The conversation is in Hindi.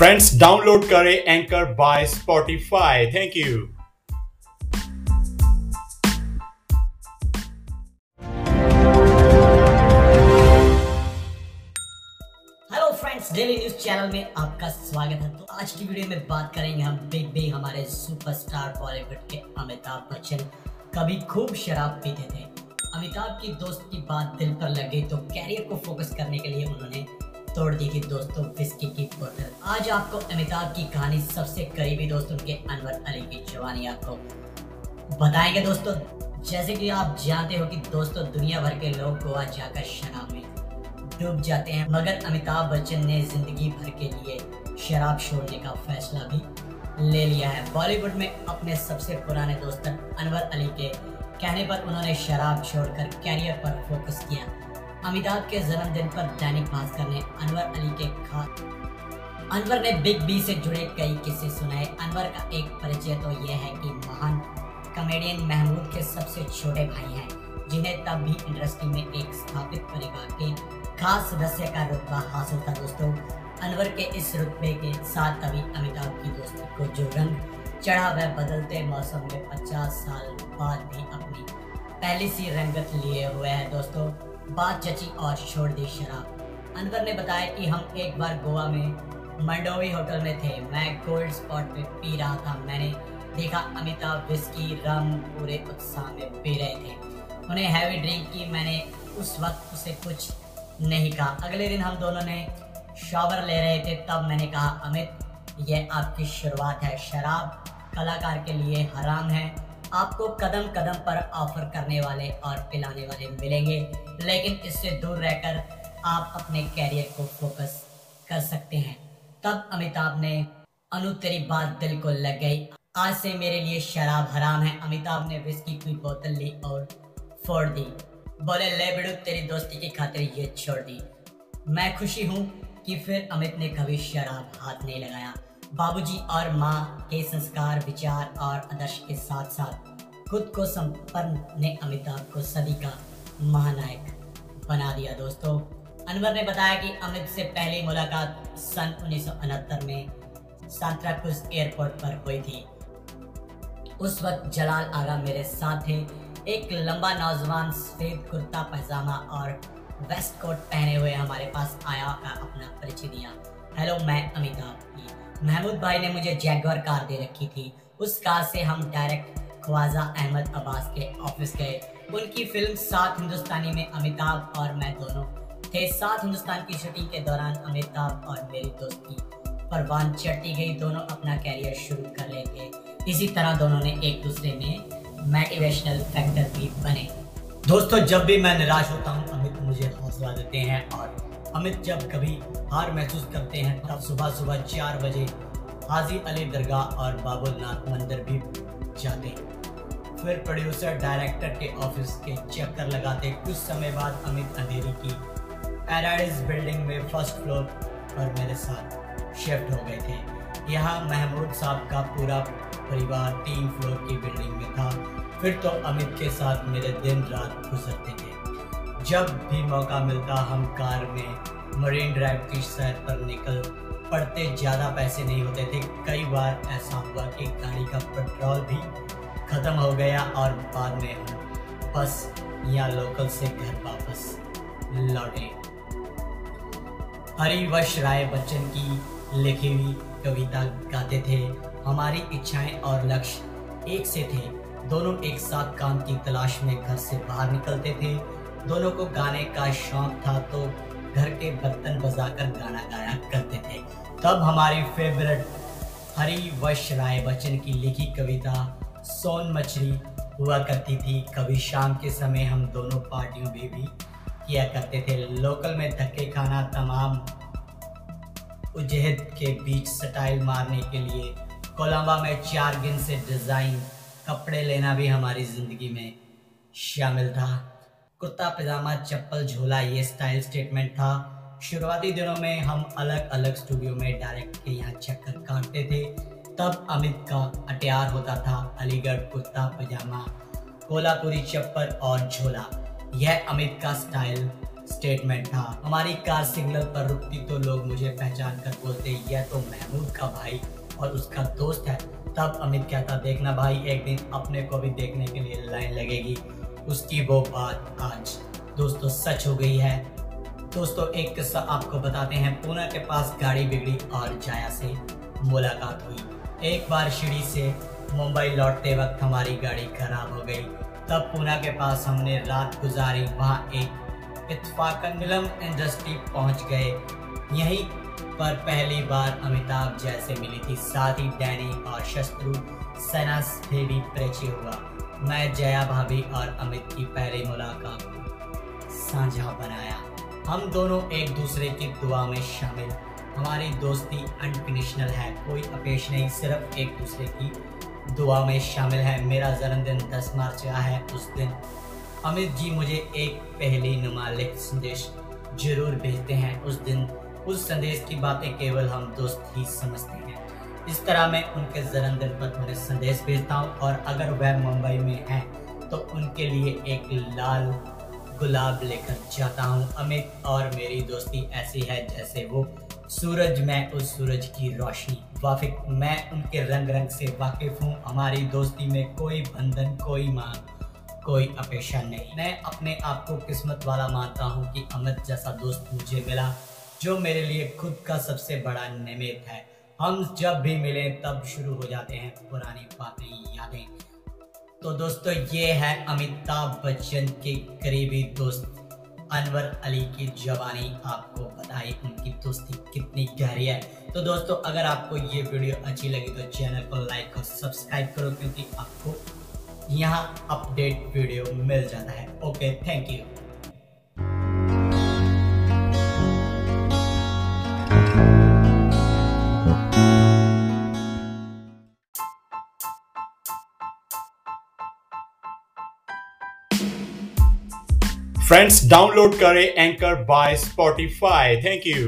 फ्रेंड्स डाउनलोड करें anchor by Spotify thank you daily news channel में आपका स्वागत है। तो आज की वीडियो में बात करेंगे हम बिग बी हमारे सुपरस्टार बॉलीवुड के अमिताभ बच्चन कभी खूब शराब पीते थे। अमिताभ की दोस्त की बात दिल पर लग गई तो कैरियर को फोकस करने के लिए उन्होंने तोड़ दी थी दोस्तों विस्की की बोतल। आज आपको अमिताभ की कहानी सबसे करीबी दोस्त उनके अनवर अली की जवानी आपको बताएँगे दोस्तों। जैसे कि आप जानते हो कि दोस्तों दुनिया भर के लोग गोवा जाकर शराब में डूब जाते हैं, मगर अमिताभ बच्चन ने ज़िंदगी भर के लिए शराब छोड़ने का फैसला भी ले लिया है। बॉलीवुड में अपने सबसे पुराने दोस्त अनवर अली के कहने पर उन्होंने शराब छोड़कर कैरियर पर फोकस किया। अमिताभ के जन्मदिन पर दैनिक भास्कर ने अनवर अली के खा अनवर ने बिग बी से जुड़े कई किस्से सुनाए। अनवर का एक परिचय तो यह है कि महान कॉमेडियन महमूद के सबसे छोटे भाई हैं, जिन्हें तब भी इंडस्ट्री में एक स्थापित परिवार के खास सदस्य का रुतबा हासिल था। दोस्तों, अनवर के इस रुतबे के साथ तभी अमिताभ की दोस्ती को जो रंग चढ़ा, वह बदलते मौसम में 50 साल बाद भी अपनी पहली सी रंगत लिए हुए है। दोस्तों बात जची और छोड़ दी शराब। अनवर ने बताया कि हम एक बार गोवा में मंडोवी होटल में थे। मैं गोल्ड स्पॉट पे पी रहा था। मैंने देखा अमिताभ विस्की, रम पूरे उत्साह में पी रहे थे। उन्हें हैवी ड्रिंक की मैंने उस वक्त उसे कुछ नहीं कहा। अगले दिन हम दोनों ने शॉवर ले रहे थे। तब मैंने कहा, अमित यह आपकी शुरुआत है। शराब कलाकार के लिए हराम है। आपको कदम कदम पर ऑफ़र करने वाले और पिलाने वाले मिलेंगे। लेकिन इससे दूर रहकर आप अपने कैरियर को फोकस कर सकते हैं। तब अमिताभ ने, अनु, तेरी बात दिल को लग गई। आज से मेरे लिए शराब हराम है। अमिताभ ने विस्की की बोतल ली और फोड़ दी। बोले, ले बिड़ू, तेरी दोस्ती की खातिर ये छोड़ दी। मैं खुशी हूँ कि फिर अमित ने कभी शराब हाथ नहीं लगाया। बाबूजी और माँ के संस्कार, विचार और आदर्श के साथ साथ खुद को संपन्न ने अमिताभ को सदी का महानायक बना दिया। दोस्तों, अनवर ने बताया कि अमित से पहली मुलाकात सन उन्नीस में सांत्राकुज एयरपोर्ट पर हुई थी। उस वक्त जलाल आगा मेरे साथ थे। एक लंबा, नौजवान, सफ़ेद कुर्ता, पैजामा और वेस्ट कोट पहने हुए हमारे पास आया और अपना परिचय दिया। हेलो मैं अमिताभ महमूद भाई ने मुझे जैगवर कार दे रखी थी उस कार से हम डायरेक्ट ख्वाजा अहमद अब्बास के ऑफ़िस गए उनकी फ़िल्म सात हिंदुस्तानी में अमिताभ और मैं दोनों थे सात हिंदुस्तान की शूटिंग के दौरान अमिताभ और मेरी दोस्ती परवान चढ़ती गई दोनों अपना कैरियर शुरू कर रहे इसी तरह दोनों ने एक दूसरे में मोटिवेशनल फैक्टर भी बने दोस्तों, जब भी मैं निराश होता हूँ, अमित मुझे हौसला देते हैं और अमित जब कभी हार महसूस करते हैं, तब सुबह सुबह चार बजे हाजी अली दरगाह और बाबुलनाथ मंदिर भी जाते फिर प्रोड्यूसर डायरेक्टर के ऑफ़िस के चक्कर लगाते कुछ समय बाद अमित अंधेरी की पैराडाइज बिल्डिंग में फ़र्स्ट फ्लोर पर मेरे साथ शिफ्ट हो गए थे। यहाँ महमूद साहब का पूरा परिवार तीन फ्लोर की बिल्डिंग में था। फिर तो अमित के साथ मेरे दिन रात गुजरते थे। जब भी मौका मिलता, हम कार में मरीन ड्राइव की सैर पर निकल पड़ते। ज़्यादा पैसे नहीं होते थे। कई बार ऐसा हुआ कि गाड़ी का पेट्रोल भी ख़त्म हो गया और बाद में हम बस या लोकल से घर वापस लौटे। हरिवश राय बच्चन की लिखी हुई कविता गाते थे। हमारी इच्छाएँ और लक्ष्य एक से थे। दोनों एक साथ काम की तलाश में घर से बाहर निकलते थे। दोनों को गाने का शौक था तो घर के बर्तन बजाकर गाना गाया करते थे। तब हमारी फेवरेट हरी वश राय बच्चन की लिखी कविता, सोन मछली, हुआ करती थी। कभी शाम के समय हम दोनों पार्टियों में भी किया करते थे। लोकल में धक्के खाना तमाम उजहद के बीच स्टाइल मारने के लिए, कोलंबा में चार गिन से डिज़ाइन, कपड़े लेना भी हमारी ज़िंदगी में शामिल था। कुर्ता पजामा, चप्पल, झोला, ये स्टाइल स्टेटमेंट था। शुरुआती दिनों में हम अलग अलग स्टूडियो में डायरेक्ट के यहाँ चक्कर काटते थे। तब अमित का अटियार होता था, अलीगढ़ कुर्ता पजामा कोलापुरी चप्पल और झोला। यह अमित का स्टाइल स्टेटमेंट था। हमारी कार सिग्नल पर रुकती तो लोग मुझे पहचान कर बोलते, यह तो महमूद का भाई और उसका दोस्त है। तब अमित कहता, देखना भाई, एक दिन अपने को भी देखने के लिए लाइन लगेगी। उसकी वो बात आज दोस्तों सच हो गई है। दोस्तों, एक किस्सा आपको बताते हैं। पूना के पास गाड़ी बिगड़ी और जाया से मुलाकात हुई। एक बार शिड़ी से मुंबई लौटते वक्त हमारी गाड़ी खराब हो गई। तब पूना के पास हमने रात गुजारी। वहाँ एक इतफाकन फ़िल्म इंडस्ट्री पहुँच गए। यहीं पर पहली बार अमिताभ जैसे मिली थी। साथ ही डैनी और शत्रु सेना से भी परिचय हुआ। मैं जया भाभी और अमित की पहली मुलाकात को साझा बनाया हम दोनों एक दूसरे की दुआ में शामिल। हमारी दोस्ती अनकंडीशनल है, कोई अपेश नहीं, सिर्फ़ एक दूसरे की दुआ में शामिल है। मेरा जन्मदिन 10 मार्च का है, उस दिन अमित जी मुझे एक पहली नुमालिक संदेश ज़रूर भेजते हैं। उस दिन, उस संदेश की बातें केवल हम दोस्त ही समझते हैं। इस तरह मैं उनके जन्मदिन पर उन्हें संदेश भेजता हूँ और अगर वह मुंबई में हैं तो उनके लिए एक लाल गुलाब लेकर जाता हूँ। अमित और मेरी दोस्ती ऐसी है जैसे वो। सूरज, मैं उस सूरज की रोशनी। वाफिक, मैं उनके रंग रंग से वाकिफ हूँ। हमारी दोस्ती में कोई बंधन, कोई मांग, कोई अपेक्षा नहीं। मैं अपने आप को किस्मत वाला मानता हूँ कि अमित जैसा दोस्त मुझे मिला, जो मेरे लिए खुद का सबसे बड़ा निमित है। हम जब भी मिले तब शुरू हो जाते हैं पुरानी बातें, यादें। तो दोस्तों, ये है अमिताभ बच्चन के करीबी दोस्त अनवर अली की जवानी। आपको बताई उनकी दोस्ती कितनी गहरी है। तो दोस्तों, अगर आपको ये वीडियो अच्छी लगी तो चैनल को लाइक और सब्सक्राइब करो क्योंकि आपको यहाँ अपडेट वीडियो मिल जाता है। Okay, thank you. Friends download करें anchor by Spotify thank you